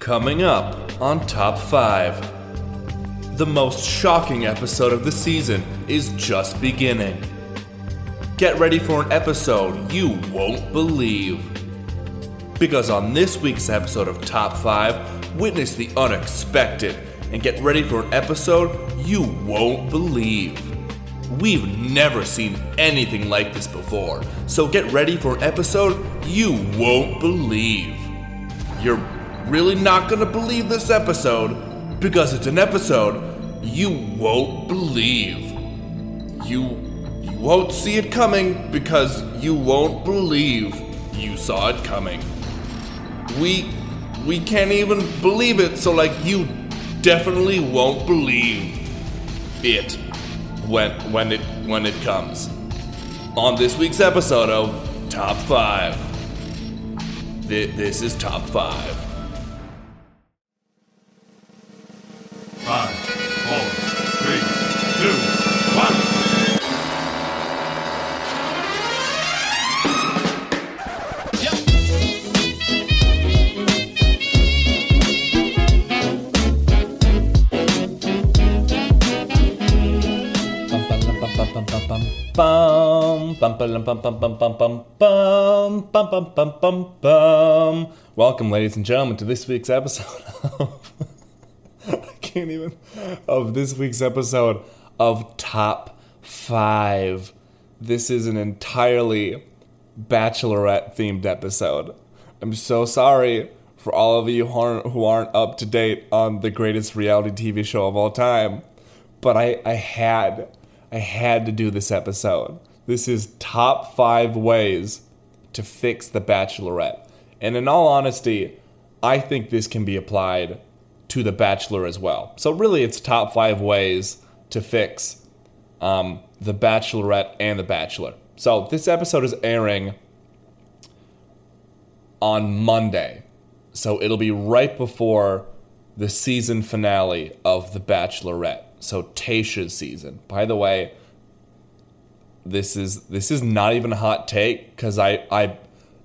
Coming up on Top 5. The most shocking episode of the season is just beginning. Get ready for an episode you won't believe. Because on this week's episode of Top 5, witness the unexpected and get ready for an episode you won't believe. We've never seen anything like this before, so get ready for an episode you won't believe. You're really not gonna believe this episode because it's an episode you won't believe. You you won't see it coming because you won't believe you saw it coming. We we can't even believe it, so like you definitely won't believe it when when it when it comes. On this week's episode of Top 5. Th- This is Top 5. Bum, bum. Welcome, ladies and gentlemen, to this week's episode of. I can't even. Of this week's episode of Top 5. This is an entirely bachelorette themed episode. I'm so sorry for all of you who aren't, who aren't up to date on the greatest reality TV show of all time but I, I had I had to do this episode. This is top five ways to fix the Bachelorette. And in all honesty, I think this can be applied to the Bachelor as well. So really, it's top five ways to fix um, the Bachelorette and the Bachelor. So this episode is airing on Monday. So it'll be right before the season finale of The Bachelorette. So Tayshia's season. By the way, this is this is not even a hot take because I I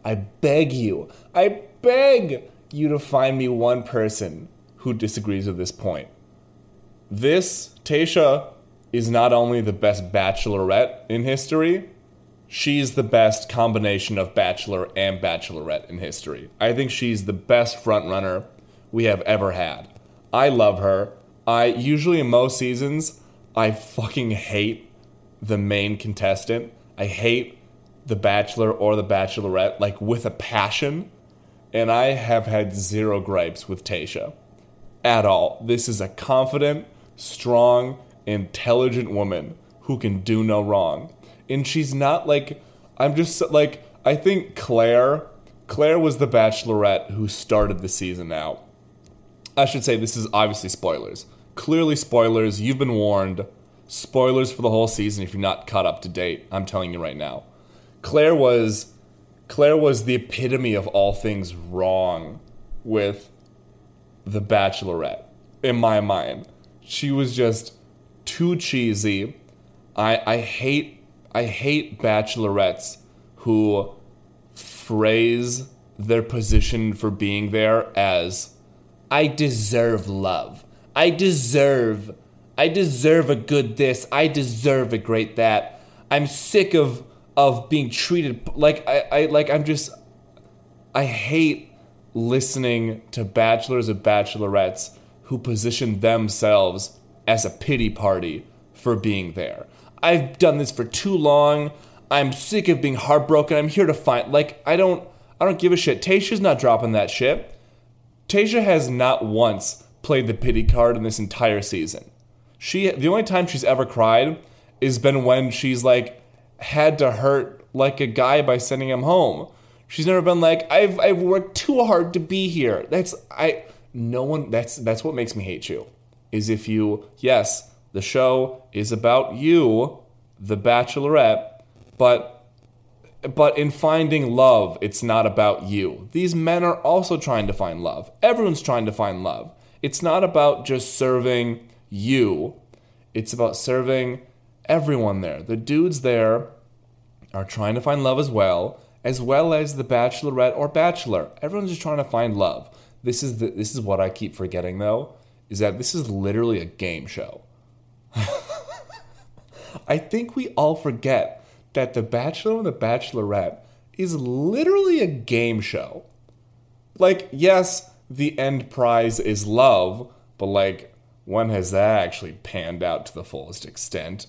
I beg you, I beg you to find me one person who disagrees with this point. This Tayshia is not only the best bachelorette in history, she's the best combination of bachelor and bachelorette in history. I think she's the best frontrunner we have ever had. I love her. I usually in most seasons I fucking hate the main contestant. I hate the bachelor or the bachelorette like with a passion. And I have had zero gripes with Tayshia at all. This is a confident, strong, intelligent woman who can do no wrong. And she's not like I'm just like I think Clare Clare was the bachelorette who started the season out. I should say this is obviously spoilers. Clearly spoilers, you've been warned. Spoilers for the whole season if you're not caught up to date. I'm telling you right now. Clare was Clare was the epitome of all things wrong with the Bachelorette, in my mind. She was just too cheesy. I I hate I hate bachelorettes who phrase their position for being there as I deserve love. I deserve I deserve a good this. I deserve a great that. I'm sick of of being treated like I, I like I'm just I hate listening to bachelors and bachelorettes who position themselves as a pity party for being there. I've done this for too long. I'm sick of being heartbroken. I'm here to find like I don't I don't give a shit. Tayshia's not dropping that shit. Tayshia has not once played the pity card in this entire season. She the only time she's ever cried is been when she's like had to hurt like a guy by sending him home. She's never been like I've I've worked too hard to be here. That's I no one that's that's what makes me hate you. Is if you yes, the show is about you, the bachelorette, but but in finding love, it's not about you. These men are also trying to find love. Everyone's trying to find love. It's not about just serving you, it's about serving everyone there. The dudes there are trying to find love as well, as well as the bachelorette or bachelor. Everyone's just trying to find love. This is the this is what I keep forgetting though, is that this is literally a game show. I think we all forget that The Bachelor and The Bachelorette is literally a game show. Like, yes, the end prize is love, but like, when has that actually panned out to the fullest extent?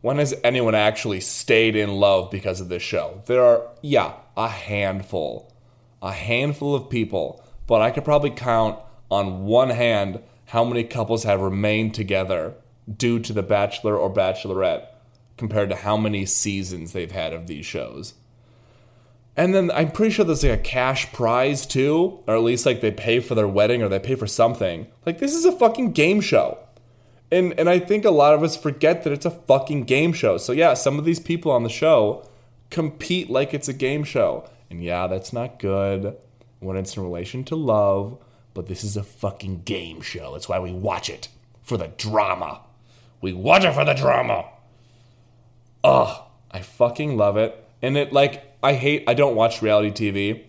When has anyone actually stayed in love because of this show? There are, yeah, a handful. A handful of people, but I could probably count on one hand how many couples have remained together due to The Bachelor or Bachelorette compared to how many seasons they've had of these shows. And then I'm pretty sure there's like a cash prize too, or at least like they pay for their wedding or they pay for something. Like this is a fucking game show. And and I think a lot of us forget that it's a fucking game show. So yeah, some of these people on the show compete like it's a game show. And yeah, that's not good when it's in relation to love, but this is a fucking game show. That's why we watch it for the drama. We watch it for the drama. Ugh, I fucking love it. And it like I hate I don't watch reality TV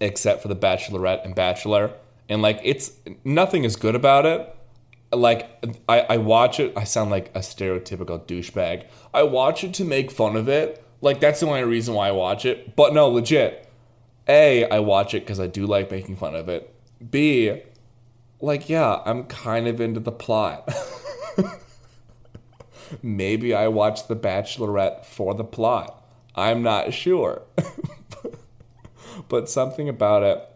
except for the Bachelorette and Bachelor. And like it's nothing is good about it. Like I, I watch it, I sound like a stereotypical douchebag. I watch it to make fun of it. Like that's the only reason why I watch it. But no, legit. A, I watch it because I do like making fun of it. B, like yeah, I'm kind of into the plot. Maybe I watch The Bachelorette for the plot. I'm not sure. but something about it,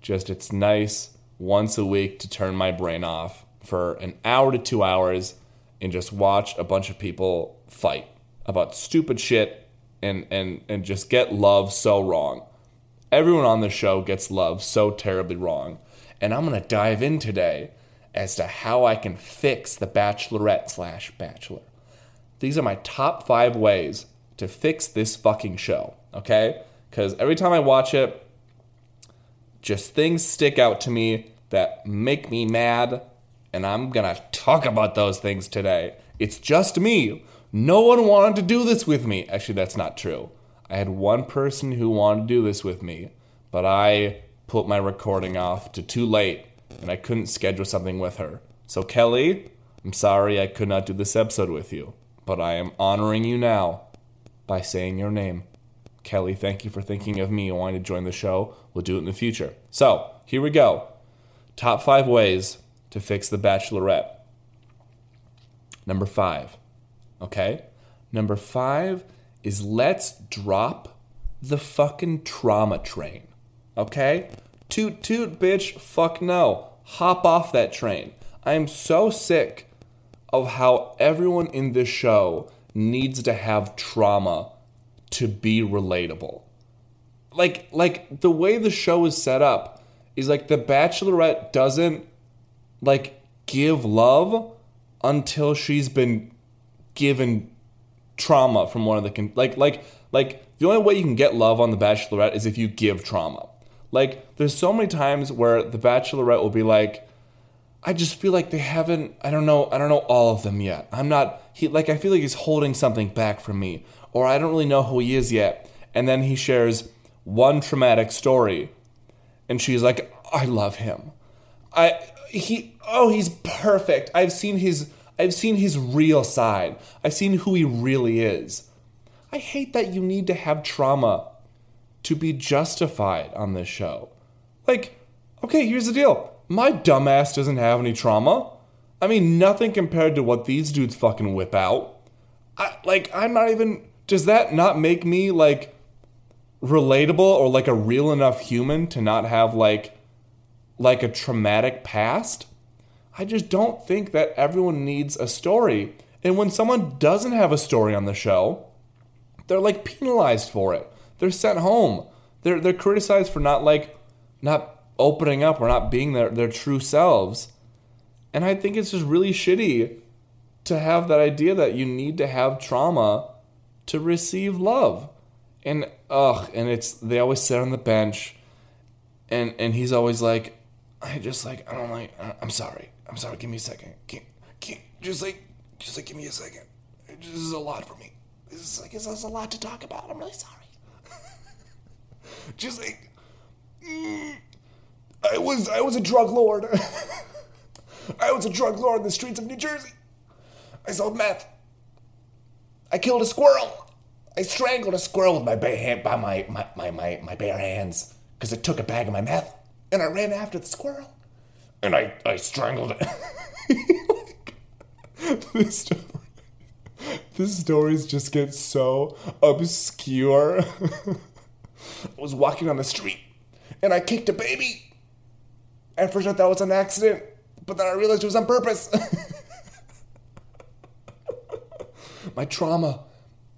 just it's nice once a week to turn my brain off for an hour to two hours and just watch a bunch of people fight about stupid shit and, and, and just get love so wrong. Everyone on the show gets love so terribly wrong. And I'm going to dive in today as to how I can fix the bachelorette slash bachelor. These are my top five ways to fix this fucking show, okay? Because every time I watch it, just things stick out to me that make me mad, and I'm gonna talk about those things today. It's just me. No one wanted to do this with me. Actually, that's not true. I had one person who wanted to do this with me, but I put my recording off to too late, and I couldn't schedule something with her. So, Kelly, I'm sorry I could not do this episode with you, but I am honoring you now by saying your name. Kelly, thank you for thinking of me and wanting to join the show. We'll do it in the future. So, here we go. Top five ways to fix the bachelorette. Number five. Okay? Number five is let's drop the fucking trauma train. Okay? Toot toot, bitch. Fuck no. Hop off that train. I am so sick of how everyone in this show needs to have trauma to be relatable. Like like the way the show is set up is like the bachelorette doesn't like give love until she's been given trauma from one of the con- like like like the only way you can get love on the bachelorette is if you give trauma. Like there's so many times where the bachelorette will be like I just feel like they haven't I don't know I don't know all of them yet. I'm not he like I feel like he's holding something back from me or I don't really know who he is yet. And then he shares one traumatic story and she's like I love him. I he oh he's perfect. I've seen his I've seen his real side. I've seen who he really is. I hate that you need to have trauma to be justified on this show. Like, okay, here's the deal my dumbass doesn't have any trauma. I mean, nothing compared to what these dudes fucking whip out. I, like, I'm not even. Does that not make me, like, relatable or, like, a real enough human to not have, like, like a traumatic past? I just don't think that everyone needs a story. And when someone doesn't have a story on the show, they're, like, penalized for it. They're sent home. They're, they're criticized for not, like, not opening up or not being their, their true selves. And I think it's just really shitty to have that idea that you need to have trauma to receive love. And ugh, and it's they always sit on the bench and and he's always like I just like I don't like I'm sorry. I'm sorry. Give me a second. Can't, can't just like just like give me a second. This is a lot for me. This is like this is a lot to talk about. I'm really sorry. just like mm, I was I was a drug lord. I was a drug lord in the streets of New Jersey. I sold meth. I killed a squirrel. I strangled a squirrel with my bare hand by my my, my, my, my bare hands because it took a bag of my meth and I ran after the squirrel and I, I strangled it. this story, this stories just get so obscure. I was walking on the street and I kicked a baby. At first I thought it was an accident, but then I realized it was on purpose. my trauma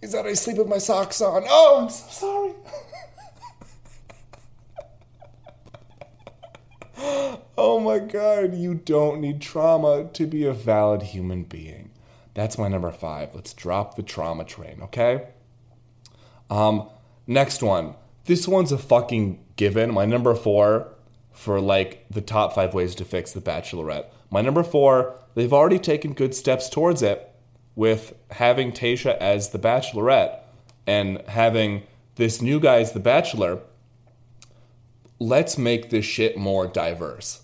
is that I sleep with my socks on. Oh, I'm so sorry. Oh my god, you don't need trauma to be a valid human being. That's my number five. Let's drop the trauma train, okay? Um, next one. This one's a fucking given. My number four for like the top five ways to fix the Bachelorette. My number four, they've already taken good steps towards it with having Tayshia as the Bachelorette and having this new guy as the Bachelor. Let's make this shit more diverse.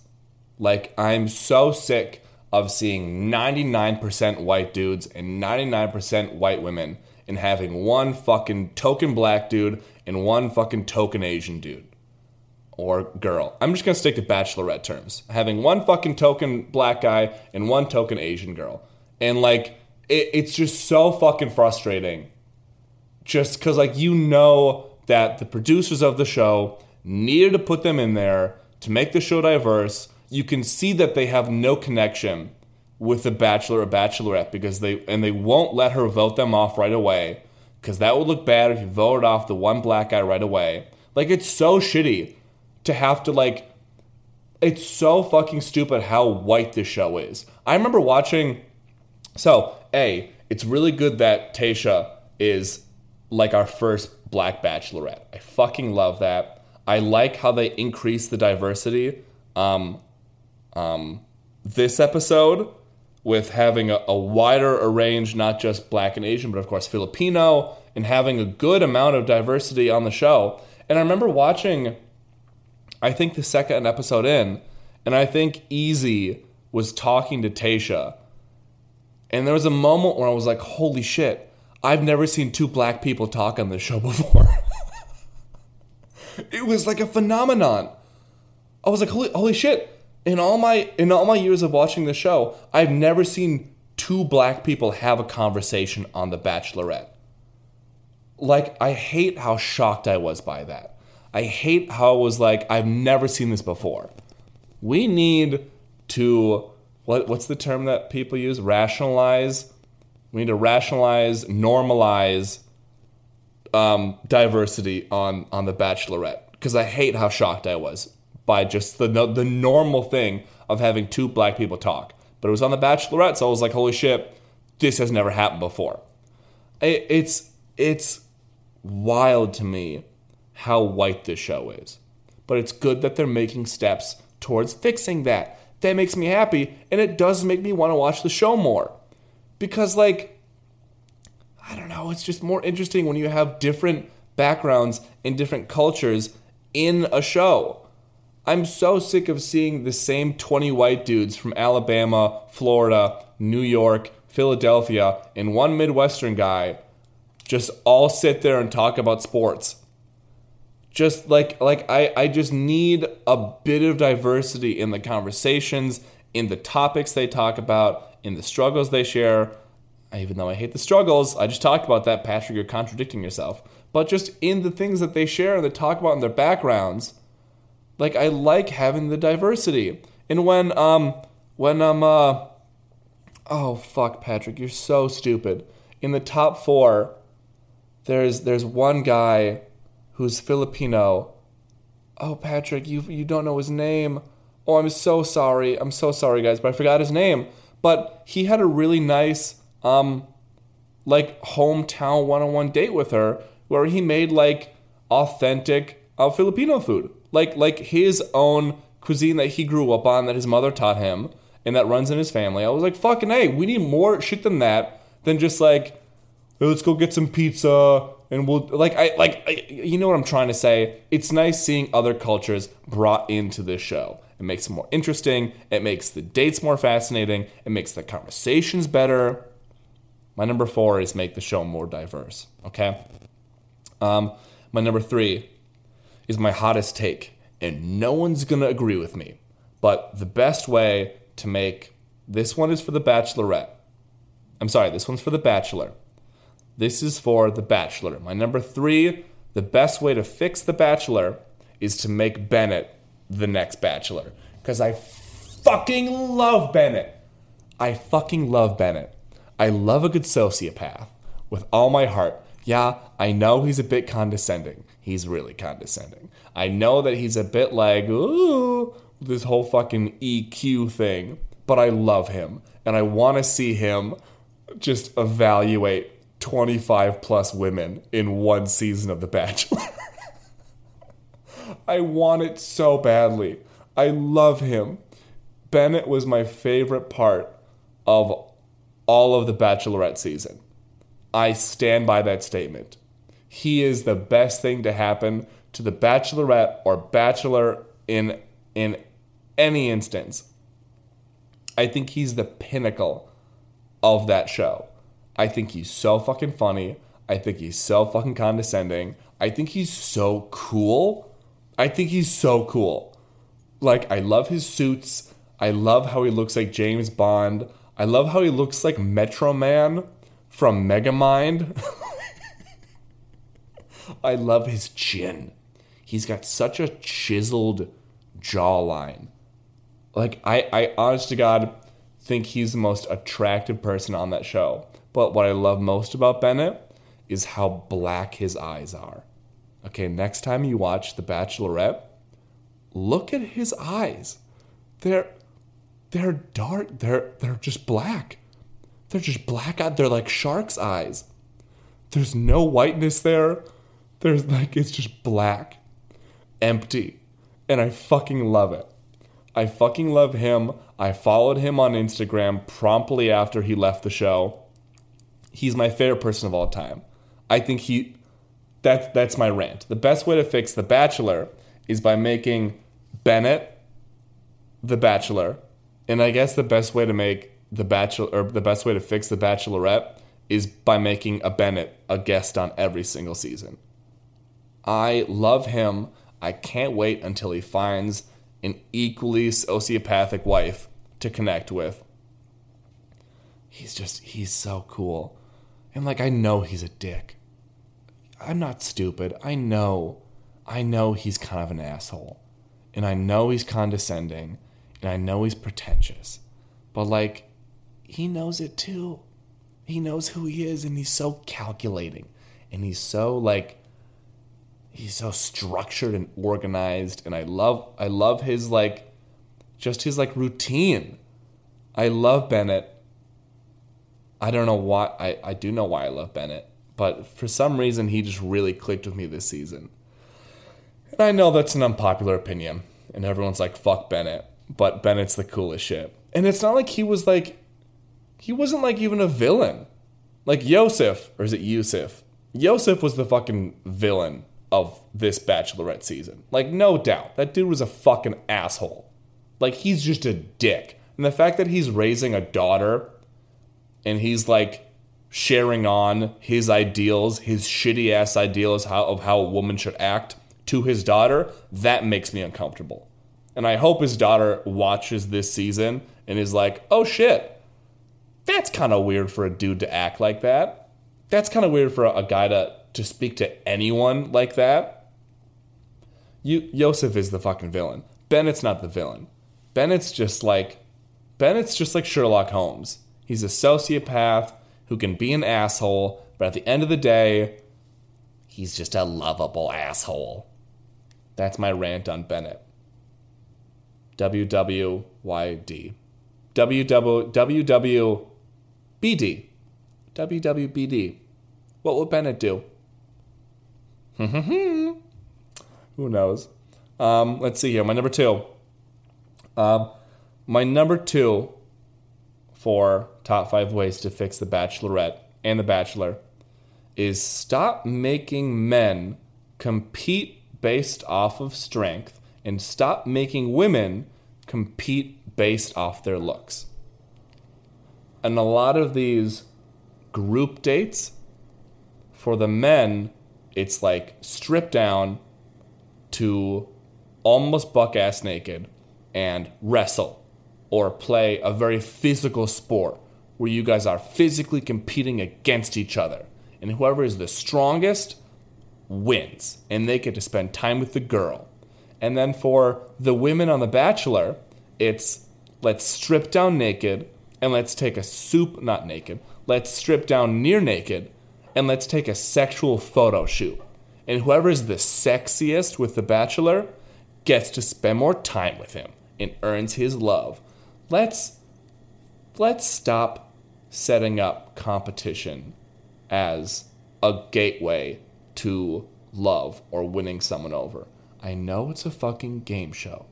Like, I'm so sick of seeing 99% white dudes and 99% white women and having one fucking token black dude and one fucking token Asian dude or girl. I'm just gonna stick to bachelorette terms. Having one fucking token black guy and one token Asian girl. And like, it, it's just so fucking frustrating. Just because, like, you know that the producers of the show needed to put them in there to make the show diverse. You can see that they have no connection with the bachelor or bachelorette because they and they won't let her vote them off right away because that would look bad if you voted off the one black guy right away. Like it's so shitty to have to like it's so fucking stupid how white this show is. I remember watching so, A, it's really good that Tayshia is like our first black bachelorette. I fucking love that. I like how they increase the diversity um um this episode with having a, a wider range, not just black and Asian, but of course Filipino, and having a good amount of diversity on the show. And I remember watching I think the second episode in, and I think Eazy was talking to Tayshia. And there was a moment where I was like, holy shit, I've never seen two black people talk on this show before. it was like a phenomenon. I was like, holy, holy shit. In all my in all my years of watching the show, I've never seen two black people have a conversation on The Bachelorette. Like, I hate how shocked I was by that. I hate how it was like, I've never seen this before. We need to, what, what's the term that people use? Rationalize. We need to rationalize, normalize um, diversity on, on The Bachelorette. Because I hate how shocked I was by just the, the normal thing of having two black people talk. But it was on The Bachelorette, so I was like, holy shit, this has never happened before. It, it's, it's wild to me how white this show is. But it's good that they're making steps towards fixing that. That makes me happy, and it does make me want to watch the show more. Because, like, I don't know, it's just more interesting when you have different backgrounds and different cultures in a show. I'm so sick of seeing the same 20 white dudes from Alabama, Florida, New York, Philadelphia, and one Midwestern guy just all sit there and talk about sports. Just like like I, I just need a bit of diversity in the conversations in the topics they talk about in the struggles they share. Even though i hate the struggles i just talked about that patrick you're contradicting yourself. But just in the things that they share and they talk about in their backgrounds like i like having the diversity and when um when i'm uh oh fuck patrick you're so stupid in the top four there's there's one guy who's Filipino. Oh, Patrick, you you don't know his name. Oh, I'm so sorry. I'm so sorry, guys, but I forgot his name. But he had a really nice, um, like hometown one-on-one date with her, where he made like authentic uh, Filipino food, like like his own cuisine that he grew up on, that his mother taught him, and that runs in his family. I was like, fucking hey, we need more shit than that than just like, hey, let's go get some pizza and we'll like I like I, you know what I'm trying to say. It's nice seeing other cultures brought into this show. It makes it more interesting. It makes the dates more fascinating. It makes the conversations better. My number four is make the show more diverse. Okay. Um, my number three is my hottest take, and no one's gonna agree with me. But the best way to make this one is for the Bachelorette. I'm sorry, this one's for the Bachelor. This is for the Bachelor. My number three, the best way to fix the Bachelor is to make Bennett the next Bachelor. Because I fucking love Bennett. I fucking love Bennett. I love a good sociopath with all my heart. Yeah, I know he's a bit condescending. He's really condescending. I know that he's a bit like, ooh, this whole fucking EQ thing, but I love him. And I want to see him just evaluate 25 plus women in one season of The Bachelor. I want it so badly. I love him. Bennett was my favorite part of all of the Bachelorette season. I stand by that statement. He is the best thing to happen to the Bachelorette or Bachelor in in any instance. I think he's the pinnacle of that show. I think he's so fucking funny. I think he's so fucking condescending. I think he's so cool. I think he's so cool. Like, I love his suits. I love how he looks like James Bond. I love how he looks like Metro Man from Megamind. I love his chin. He's got such a chiseled jawline. Like, I, I honest to God think he's the most attractive person on that show. But what I love most about Bennett is how black his eyes are. Okay, next time you watch The Bachelorette, look at his eyes. They're they're dark. They're they're just black. They're just black eyed. They're like shark's eyes. There's no whiteness there. There's like it's just black. Empty. And I fucking love it. I fucking love him. I followed him on Instagram promptly after he left the show he's my favorite person of all time. I think he that's that's my rant. The best way to fix The Bachelor is by making Bennett the Bachelor, and I guess the best way to make the Bachelor or the best way to fix The Bachelorette is by making a Bennett a guest on every single season. I love him. I can't wait until he finds an equally sociopathic wife to connect with. He's just he's so cool. And like I know he's a dick. I'm not stupid. I know. I know he's kind of an asshole. And I know he's condescending. And I know he's pretentious. But like he knows it too. He knows who he is and he's so calculating. And he's so like he's so structured and organized and I love I love his like just his like routine. I love Bennett I don't know why. I, I do know why I love Bennett, but for some reason, he just really clicked with me this season. And I know that's an unpopular opinion, and everyone's like, fuck Bennett, but Bennett's the coolest shit. And it's not like he was like, he wasn't like even a villain. Like Yosef, or is it Yusuf? Yosef was the fucking villain of this Bachelorette season. Like, no doubt. That dude was a fucking asshole. Like, he's just a dick. And the fact that he's raising a daughter and he's like sharing on his ideals, his shitty ass ideals of how a woman should act to his daughter, that makes me uncomfortable. And I hope his daughter watches this season and is like, oh shit, that's kind of weird for a dude to act like that. That's kind of weird for a, guy to, to speak to anyone like that. You, Yosef is the fucking villain. Bennett's not the villain. Bennett's just like, Bennett's just like Sherlock Holmes. He's a sociopath who can be an asshole, but at the end of the day, he's just a lovable asshole. That's my rant on Bennett. WWYD. WWBD. WWBD. What would Bennett do? Who knows? Um, let's see here. My number two. Um, my number two for top five ways to fix The Bachelorette and The Bachelor is stop making men compete based off of strength and stop making women compete based off their looks. And a lot of these group dates for the men, it's like strip down to almost buck ass naked and wrestle or play a very physical sport where you guys are physically competing against each other. And whoever is the strongest wins. And they get to spend time with the girl. And then for the women on The Bachelor, it's let's strip down naked and let's take a soup, not naked, let's strip down near naked and let's take a sexual photo shoot. And whoever is the sexiest with The Bachelor gets to spend more time with him and earns his love. Let's let's stop setting up competition as a gateway to love or winning someone over. I know it's a fucking game show.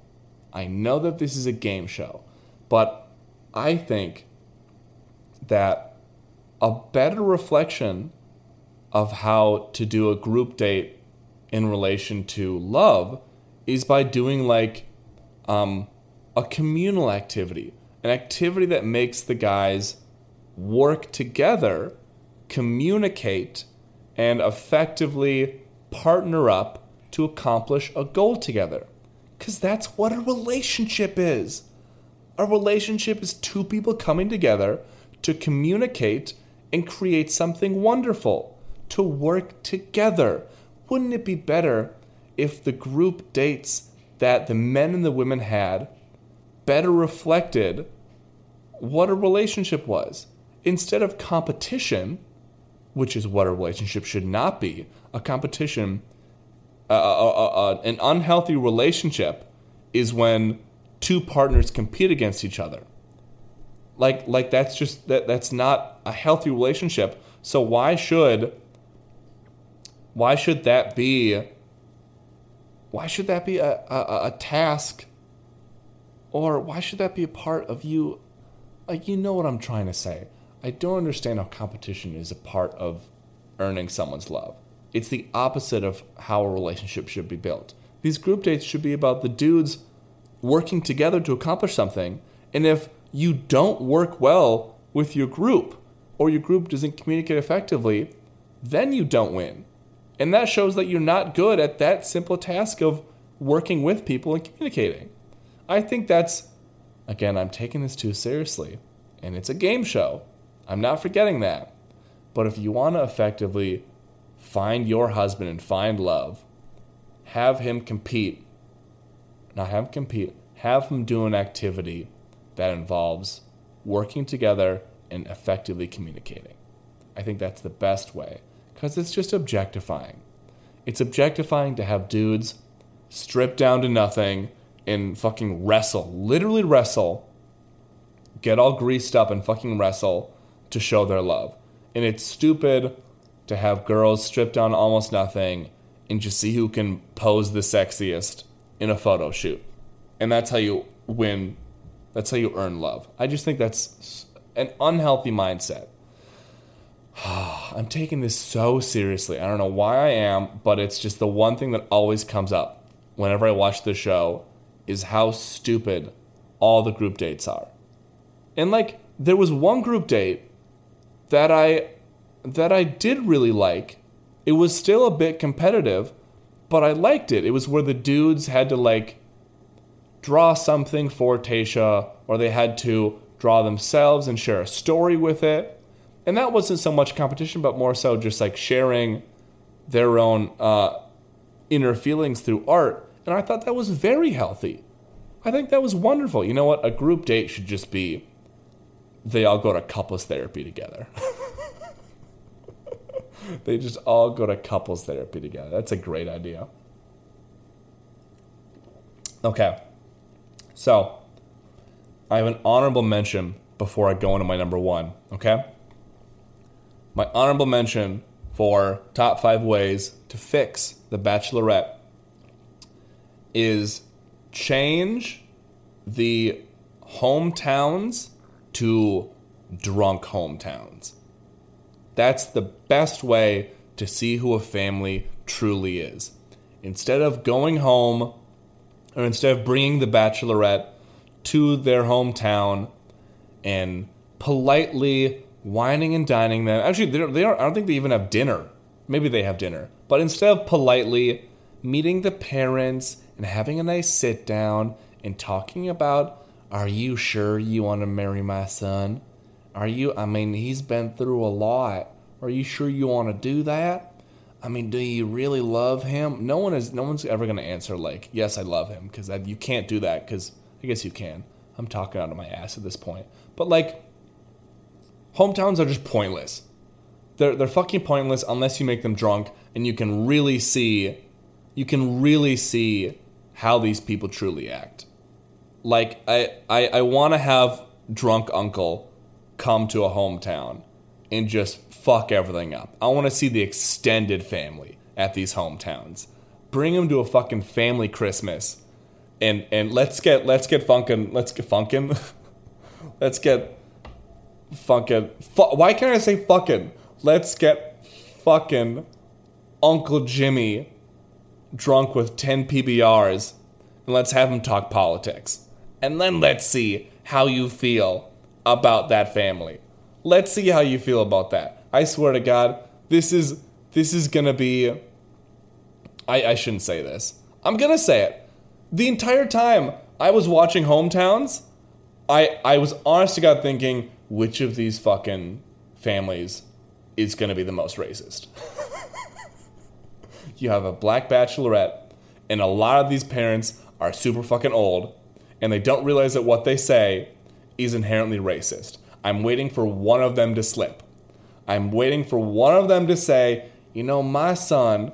I know that this is a game show, but I think that a better reflection of how to do a group date in relation to love is by doing like um, a communal activity, an activity that makes the guys work together, communicate, and effectively partner up to accomplish a goal together. Because that's what a relationship is. A relationship is two people coming together to communicate and create something wonderful, to work together. Wouldn't it be better if the group dates that the men and the women had better reflected what a relationship was? Instead of competition, which is what a relationship should not be, a competition, uh, uh, uh, an unhealthy relationship is when two partners compete against each other. Like, like that's just that that's not a healthy relationship. So why should why should that be why should that be a, a, a task? Or why should that be a part of you? Like you know what i'm trying to say. I don't understand how competition is a part of earning someone's love. It's the opposite of how a relationship should be built. These group dates should be about the dudes working together to accomplish something. And if you don't work well with your group or your group doesn't communicate effectively then you don't win and that shows that you're not good at that simple task of working with people and communicating. I think that's, again, I'm taking this too seriously. And it's a game show. I'm not forgetting that. But if you want to effectively find your husband and find love, have him compete, not have him compete, have him do an activity that involves working together and effectively communicating. I think that's the best way because it's just objectifying. It's objectifying to have dudes strip down to nothing and fucking wrestle, literally wrestle, get all greased up and fucking wrestle to show their love. And it's stupid to have girls strip down almost nothing and just see who can pose the sexiest in a photo shoot. And that's how you win. That's how you earn love. I just think that's an unhealthy mindset. I'm taking this so seriously. I don't know why I am, but it's just the one thing that always comes up whenever I watch the show is how stupid all the group dates are. And like there was one group date that I that I did really like. It was still a bit competitive, but I liked it. It was where the dudes had to like draw something for Tayshia or they had to draw themselves and share a story with it and that wasn't so much competition, but more so just like sharing their own uh, inner feelings through art. And I thought that was very healthy. I think that was wonderful. You know what? A group date should just be they all go to couples therapy together. they just all go to couples therapy together. That's a great idea. Okay. So, I have an honorable mention before I go into my number one, okay? My honorable mention for top five ways to fix The Bachelorette is change the hometowns to drunk hometowns. That's the best way to see who a family truly is. Instead of going home, or instead of bringing the bachelorette to their hometown and politely whining and dining them. Actually, they don't, they don't, I don't think they even have dinner. Maybe they have dinner. But instead of politely meeting the parents and having a nice sit down and talking about, are you sure you want to marry my son? Are you, I mean, he's been through a lot. Are you sure you want to do that? I mean, do you really love him? No one is. No one's ever going to answer like, "Yes, I love him," because you can't do that. Because I guess you can. I'm talking out of my ass at this point. But like, hometowns are just pointless. They're they're fucking pointless unless you make them drunk, and you can really see, you can really see how these people truly act. Like I I, I want to have drunk uncle come to a hometown and just fuck everything up. I want to see the extended family at these hometowns. Bring them to a fucking family Christmas, and and let's get let's get funkin' let's get funkin' let's get fucking fu- why can't I say fucking? Let's get fucking Uncle Jimmy drunk with 10 PBRs and let's have him talk politics. And then let's see how you feel about that family. Let's see how you feel about that. I swear to God, this is this is gonna be. I, I shouldn't say this. I'm gonna say it. The entire time I was watching Hometowns, I I was honest to God thinking which of these fucking families is gonna be the most racist. you have a black bachelorette, and a lot of these parents are super fucking old, and they don't realize that what they say is inherently racist. I'm waiting for one of them to slip. I'm waiting for one of them to say, you know, my son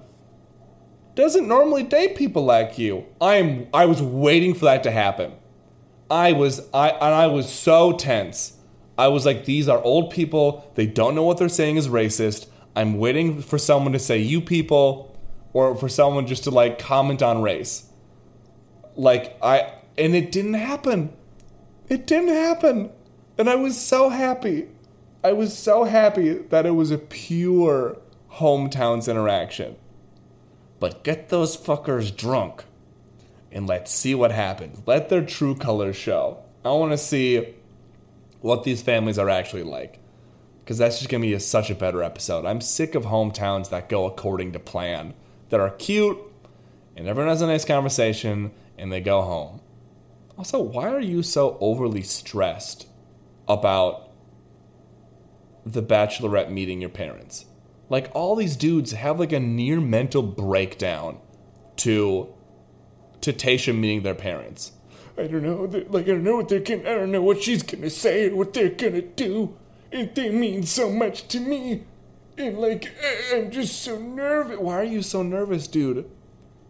doesn't normally date people like you. I'm I was waiting for that to happen. I was I and I was so tense. I was like, these are old people. They don't know what they're saying is racist. I'm waiting for someone to say you people or for someone just to like comment on race. Like I and it didn't happen. It didn't happen. And I was so happy. I was so happy that it was a pure hometowns interaction. But get those fuckers drunk and let's see what happens. Let their true colors show. I want to see what these families are actually like. Because that's just going to be a, such a better episode. I'm sick of hometowns that go according to plan, that are cute, and everyone has a nice conversation, and they go home. Also, why are you so overly stressed about the bachelorette meeting your parents. Like all these dudes have like a near mental breakdown to to Tayshia meeting their parents. I don't know, like I don't know what they're gonna, I don't know what she's gonna say or what they're gonna do. And they mean so much to me. And like I'm just so nervous. Why are you so nervous, dude?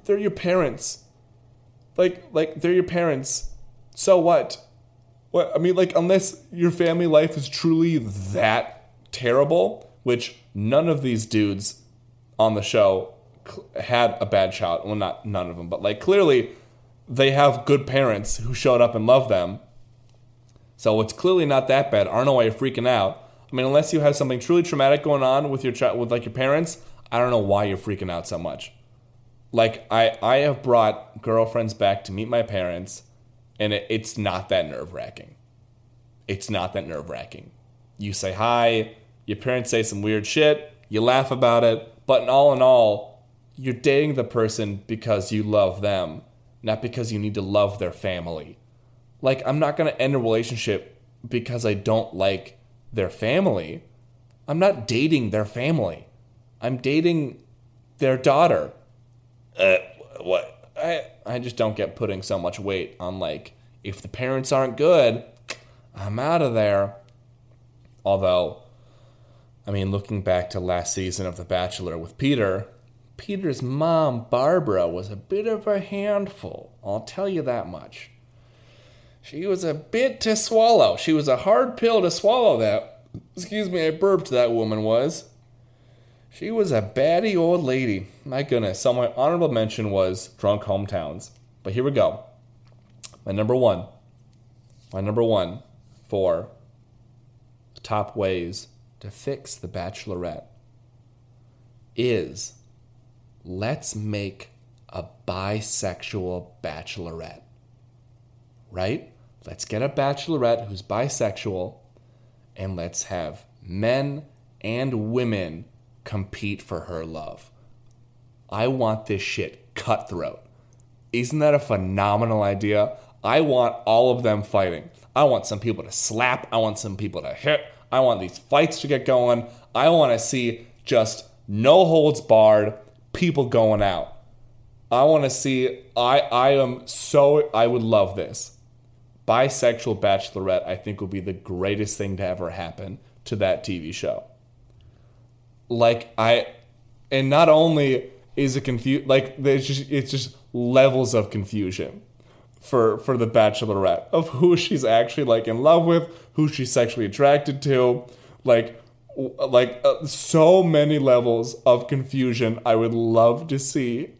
They're your parents. Like like they're your parents. So what? What I mean, like unless your family life is truly that terrible, which none of these dudes on the show had a bad shot. Well, not none of them, but like clearly they have good parents who showed up and loved them. So it's clearly not that bad. I don't know why you're freaking out. I mean, unless you have something truly traumatic going on with your child, with like your parents, I don't know why you're freaking out so much. Like I, I have brought girlfriends back to meet my parents, and it, it's not that nerve wracking. It's not that nerve wracking. You say hi, your parents say some weird shit, you laugh about it, but in all in all, you're dating the person because you love them, not because you need to love their family. Like, I'm not going to end a relationship because I don't like their family. I'm not dating their family. I'm dating their daughter. Uh, what? I, I just don't get putting so much weight on, like, if the parents aren't good, I'm out of there. Although, I mean, looking back to last season of The Bachelor with Peter, Peter's mom, Barbara, was a bit of a handful. I'll tell you that much. She was a bit to swallow. She was a hard pill to swallow, that. Excuse me, I burped, that woman was. She was a batty old lady. My goodness. So, my honorable mention was Drunk Hometowns. But here we go. My number one. My number one for top ways to fix The Bachelorette is let's make a bisexual bachelorette. Right? Let's get a bachelorette who's bisexual and let's have men and women compete for her love. I want this shit cutthroat. Isn't that a phenomenal idea? I want all of them fighting. I want some people to slap. I want some people to hit. I want these fights to get going. I want to see just no holds barred people going out. I want to see I I am so I would love this. Bisexual bachelorette I think would be the greatest thing to ever happen to that TV show. Like I and not only is it confused like there's just it's just levels of confusion for for the bachelorette of who she's actually like in love with, who she's sexually attracted to, like like uh, so many levels of confusion. I would love to see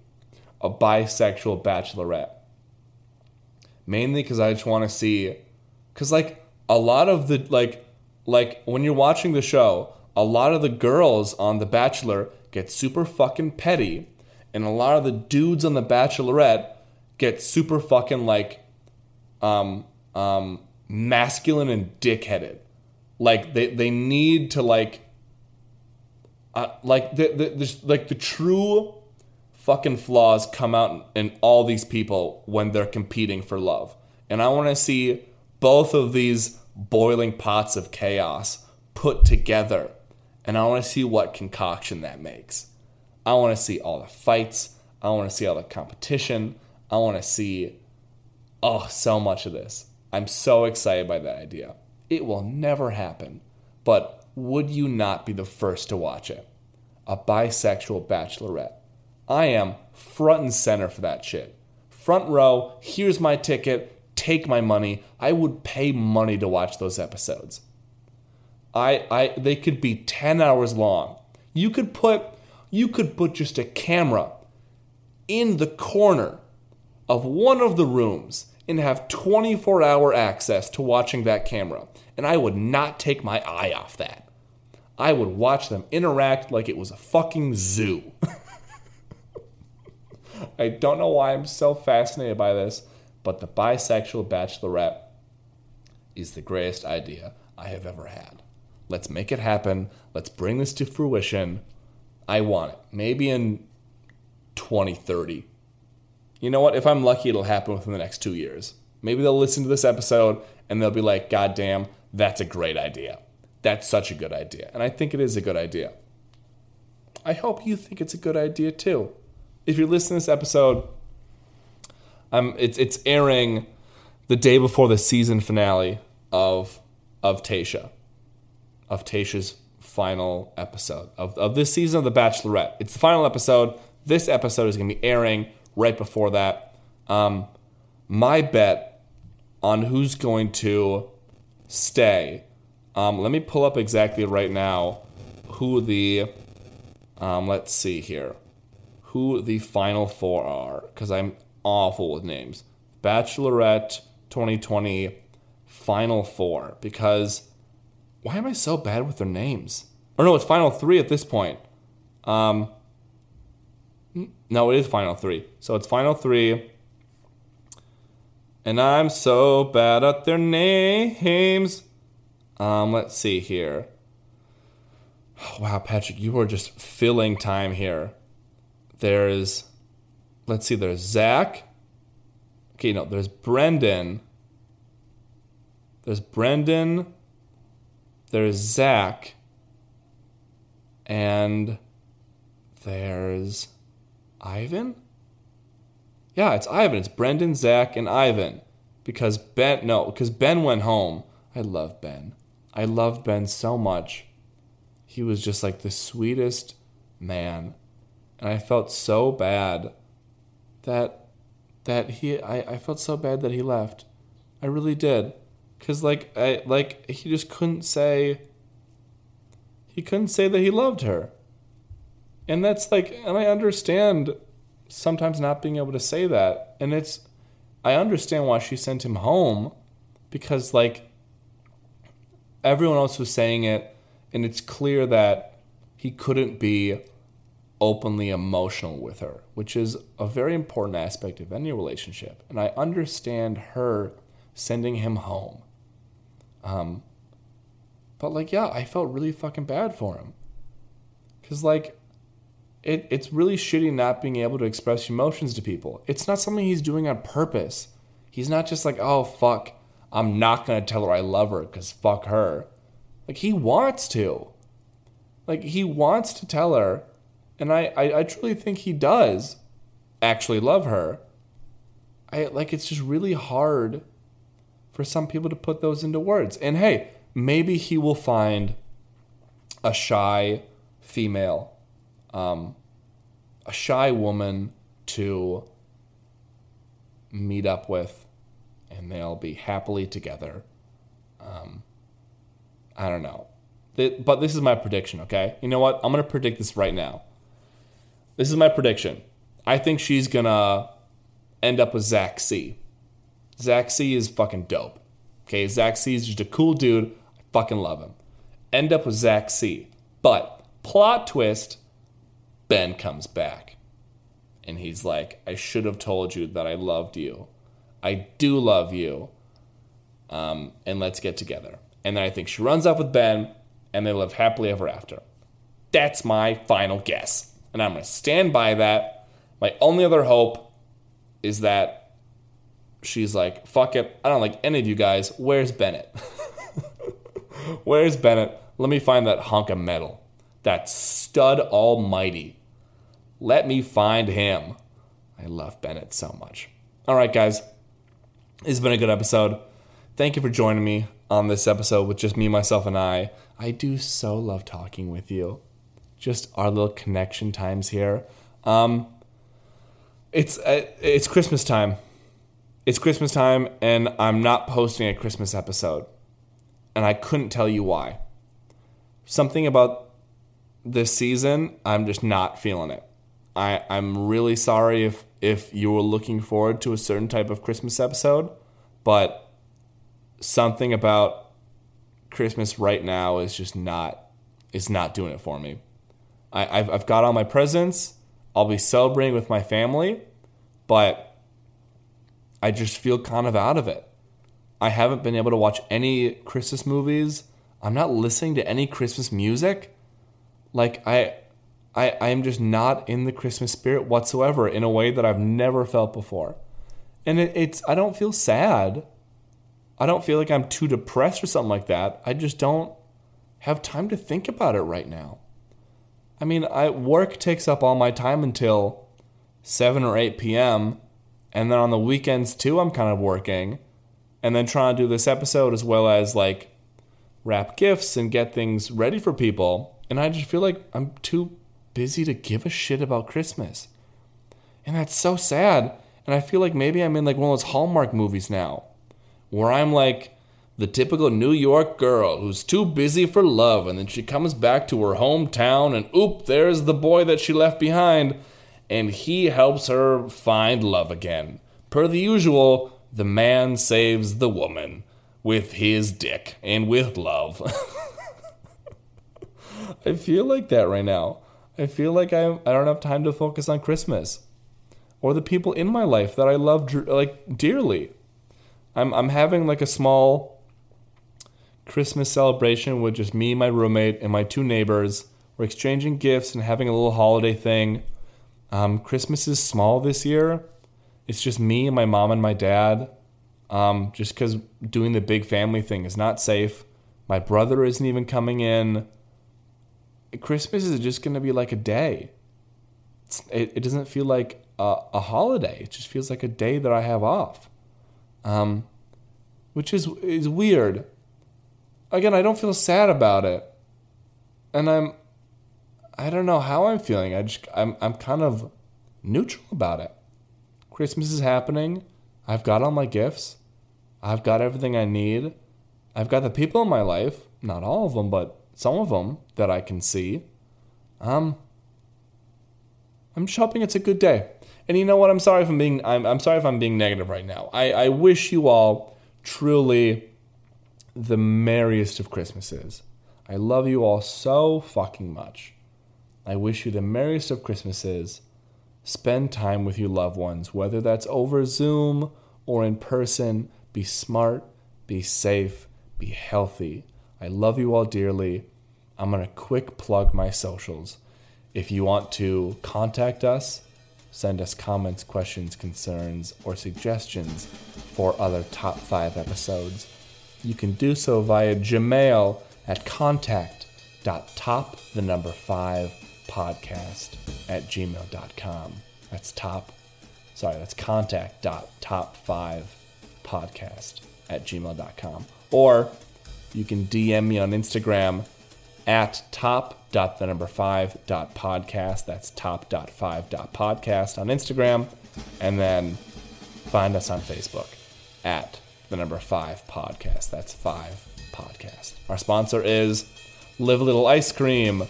a bisexual bachelorette. Mainly because I just want to see, because like a lot of the like like when you're watching the show, a lot of the girls on The Bachelor get super fucking petty, and a lot of the dudes on The Bachelorette get super fucking like um um masculine and dickheaded. Like they they need to like uh, like the, the, the like the true fucking flaws come out in all these people when they're competing for love. And I want to see both of these boiling pots of chaos put together. And I want to see what concoction that makes. I want to see all the fights. I want to see all the competition. I want to see, oh, so much of this. I'm so excited by that idea. It will never happen. But would you not be the first to watch it? A bisexual bachelorette. I am front and center for that shit. Front row, here's my ticket, take my money. I would pay money to watch those episodes. I, I they could be 10 hours long. You could put you could put just a camera in the corner of one of the rooms and have 24 hour access to watching that camera. And I would not take my eye off that. I would watch them interact like it was a fucking zoo. I don't know why I'm so fascinated by this, but the bisexual bachelorette is the greatest idea I have ever had. Let's make it happen. Let's bring this to fruition. I want it. Maybe in 2030 you know what? If I'm lucky, it'll happen within the next two years. Maybe they'll listen to this episode and they'll be like, God damn, that's a great idea. That's such a good idea. And I think it is a good idea. I hope you think it's a good idea too. If you're listening to this episode, um, it's it's airing the day before the season finale of of Tayshia, of Tayshia's final episode of, of this season of The Bachelorette. It's the final episode. This episode is going to be airing right before that. Um, my bet on who's going to stay. Um, let me pull up exactly right now who the um, let's see here who the final four are because I'm awful with names. Bachelorette 2020 final four because why am I so bad with their names? Or no, it's final three at this point. Um, no, it is Final Three. So it's Final Three. And I'm so bad at their names. Um, let's see here. Oh, wow, Patrick, you are just filling time here. There's, let's see, there's Zac. Okay, no, there's Brendan. There's Brendan. There's Zac. And there's Ivan? Yeah, it's Ivan. It's Brendan, Zac, and Ivan. Because Ben, no, because Ben went home. I love Ben. I loved Ben so much. He was just like the sweetest man. And I felt so bad that that he I, I felt so bad that he left. I really did. Cause like I like he just couldn't say he couldn't say that he loved her. And that's like, and I understand sometimes not being able to say that. And it's, I understand why she sent him home because, like, everyone else was saying it And it's clear that he couldn't be openly emotional with her, which is a very important aspect of any relationship. And I understand her sending him home. Um, but like, yeah, I felt really fucking bad for him. Cause like, it, it's really shitty not being able to express emotions to people. It's not something he's doing on purpose. He's not just like, oh fuck, I'm not gonna tell her I love her because fuck her. Like he wants to. Like he wants to tell her, and I, I, I truly think he does actually love her. I like it's just really hard for some people to put those into words. And hey, maybe he will find a shy female, um, a shy woman to meet up with, and they'll be happily together. Um, I don't know. But this is my prediction, okay? You know what? I'm going to predict this right now. This is my prediction. I think she's going to end up with Zac C. Zac C is fucking dope. Okay, Zac C is just a cool dude. I fucking love him. End up with Zac C. But plot twist, Ben comes back. And he's like, I should have told you that I loved you. I do love you. Um, and let's get together. And then I think she runs off with Ben and they live happily ever after. That's my final guess. And I'm going to stand by that. My only other hope is that she's like, fuck it. I don't like any of you guys. Where's Bennett? Where's Bennett? Let me find that hunk of metal. That stud almighty. Let me find him. I love Bennett so much. All right, guys. This has been a good episode. Thank you for joining me on this episode with just me, myself, and I. I do so love talking with you. Just our little connection times here. Um, it's uh, it's Christmas time. It's Christmas time, and I'm not posting a Christmas episode, and I couldn't tell you why. Something about this season, I'm just not feeling it. I I'm really sorry if if you were looking forward to a certain type of Christmas episode, but something about Christmas right now is just not is not doing it for me. I, I've I've got all my presents. I'll be celebrating with my family, but I just feel kind of out of it. I haven't been able to watch any Christmas movies. I'm not listening to any Christmas music. Like I I I am just not in the Christmas spirit whatsoever in a way that I've never felt before. And it, it's I don't feel sad. I don't feel like I'm too depressed or something like that. I just don't have time to think about it right now. I mean, I work takes up all my time until 7 or 8 p.m. and then on the weekends too I'm kind of working and then trying to do this episode as well as like wrap gifts and get things ready for people and I just feel like I'm too busy to give a shit about Christmas. And that's so sad. And I feel like maybe I'm in like one of those Hallmark movies now where I'm like the typical New York girl who's too busy for love, and then she comes back to her hometown, and oop, there's the boy that she left behind, and he helps her find love again. Per the usual, the man saves the woman with his dick and with love. I feel like that right now. I feel like I I don't have time to focus on Christmas or the people in my life that I love like dearly. I'm I'm having like a small Christmas celebration with just me, my roommate, and my two neighbors. We're exchanging gifts and having a little holiday thing. Um, Christmas is small this year. It's just me and my mom and my dad. Um, just because doing the big family thing is not safe. My brother isn't even coming in. Christmas is just going to be like a day. It, it, doesn't feel like a, a holiday. It just feels like a day that I have off um, which is is weird. Again, I don't feel sad about it, and I'm I don't know how I'm feeling. I just I'm I'm kind of neutral about it. Christmas is happening. I've got all my gifts. I've got everything I need. I've got the people in my life, not all of them, but some of them that I can see. Um I'm just hoping it's a good day. And you know what? I'm sorry if I'm being I'm, I'm sorry if I'm being negative right now. I, I wish you all truly the merriest of Christmases. I love you all so fucking much. I wish you the merriest of Christmases. Spend time with your loved ones, whether that's over Zoom or in person. Be smart, be safe, be healthy. I love you all dearly. I'm going to quick plug my socials. If you want to contact us, send us comments, questions, concerns, or suggestions for other top five episodes, you can do so via Gmail at contact.top the number five podcast at gmail.com. That's top, sorry, that's contact.top five podcast at gmail.com. Or you can DM me on Instagram at top dot the number five dot podcast. That's top dot five dot podcast on Instagram. And then find us on Facebook at the number five podcast. That's five podcast. Our sponsor is Live a Little Ice Cream.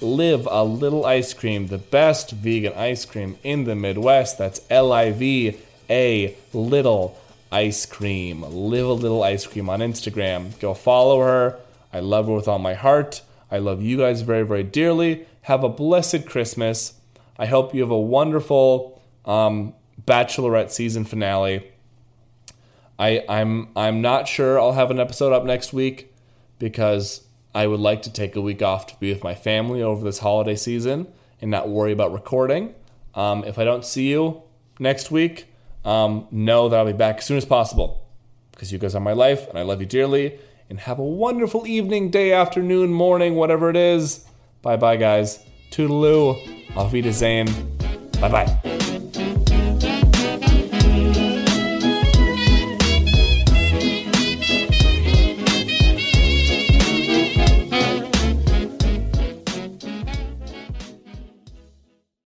Live a Little Ice Cream, the best vegan ice cream in the Midwest. That's L I V A Little Ice Cream. Live a Little Ice Cream on Instagram. Go follow her. I love her with all my heart. I love you guys very, very dearly. Have a blessed Christmas. I hope you have a wonderful um, Bachelorette season finale. I, I'm I'm not sure I'll have an episode up next week because I would like to take a week off to be with my family over this holiday season and not worry about recording. Um, if I don't see you next week, um, know that I'll be back as soon as possible because you guys are my life and I love you dearly. And have a wonderful evening, day, afternoon, morning, whatever it is. Bye bye, guys. Toodaloo. Auf Wiedersehen. Bye bye.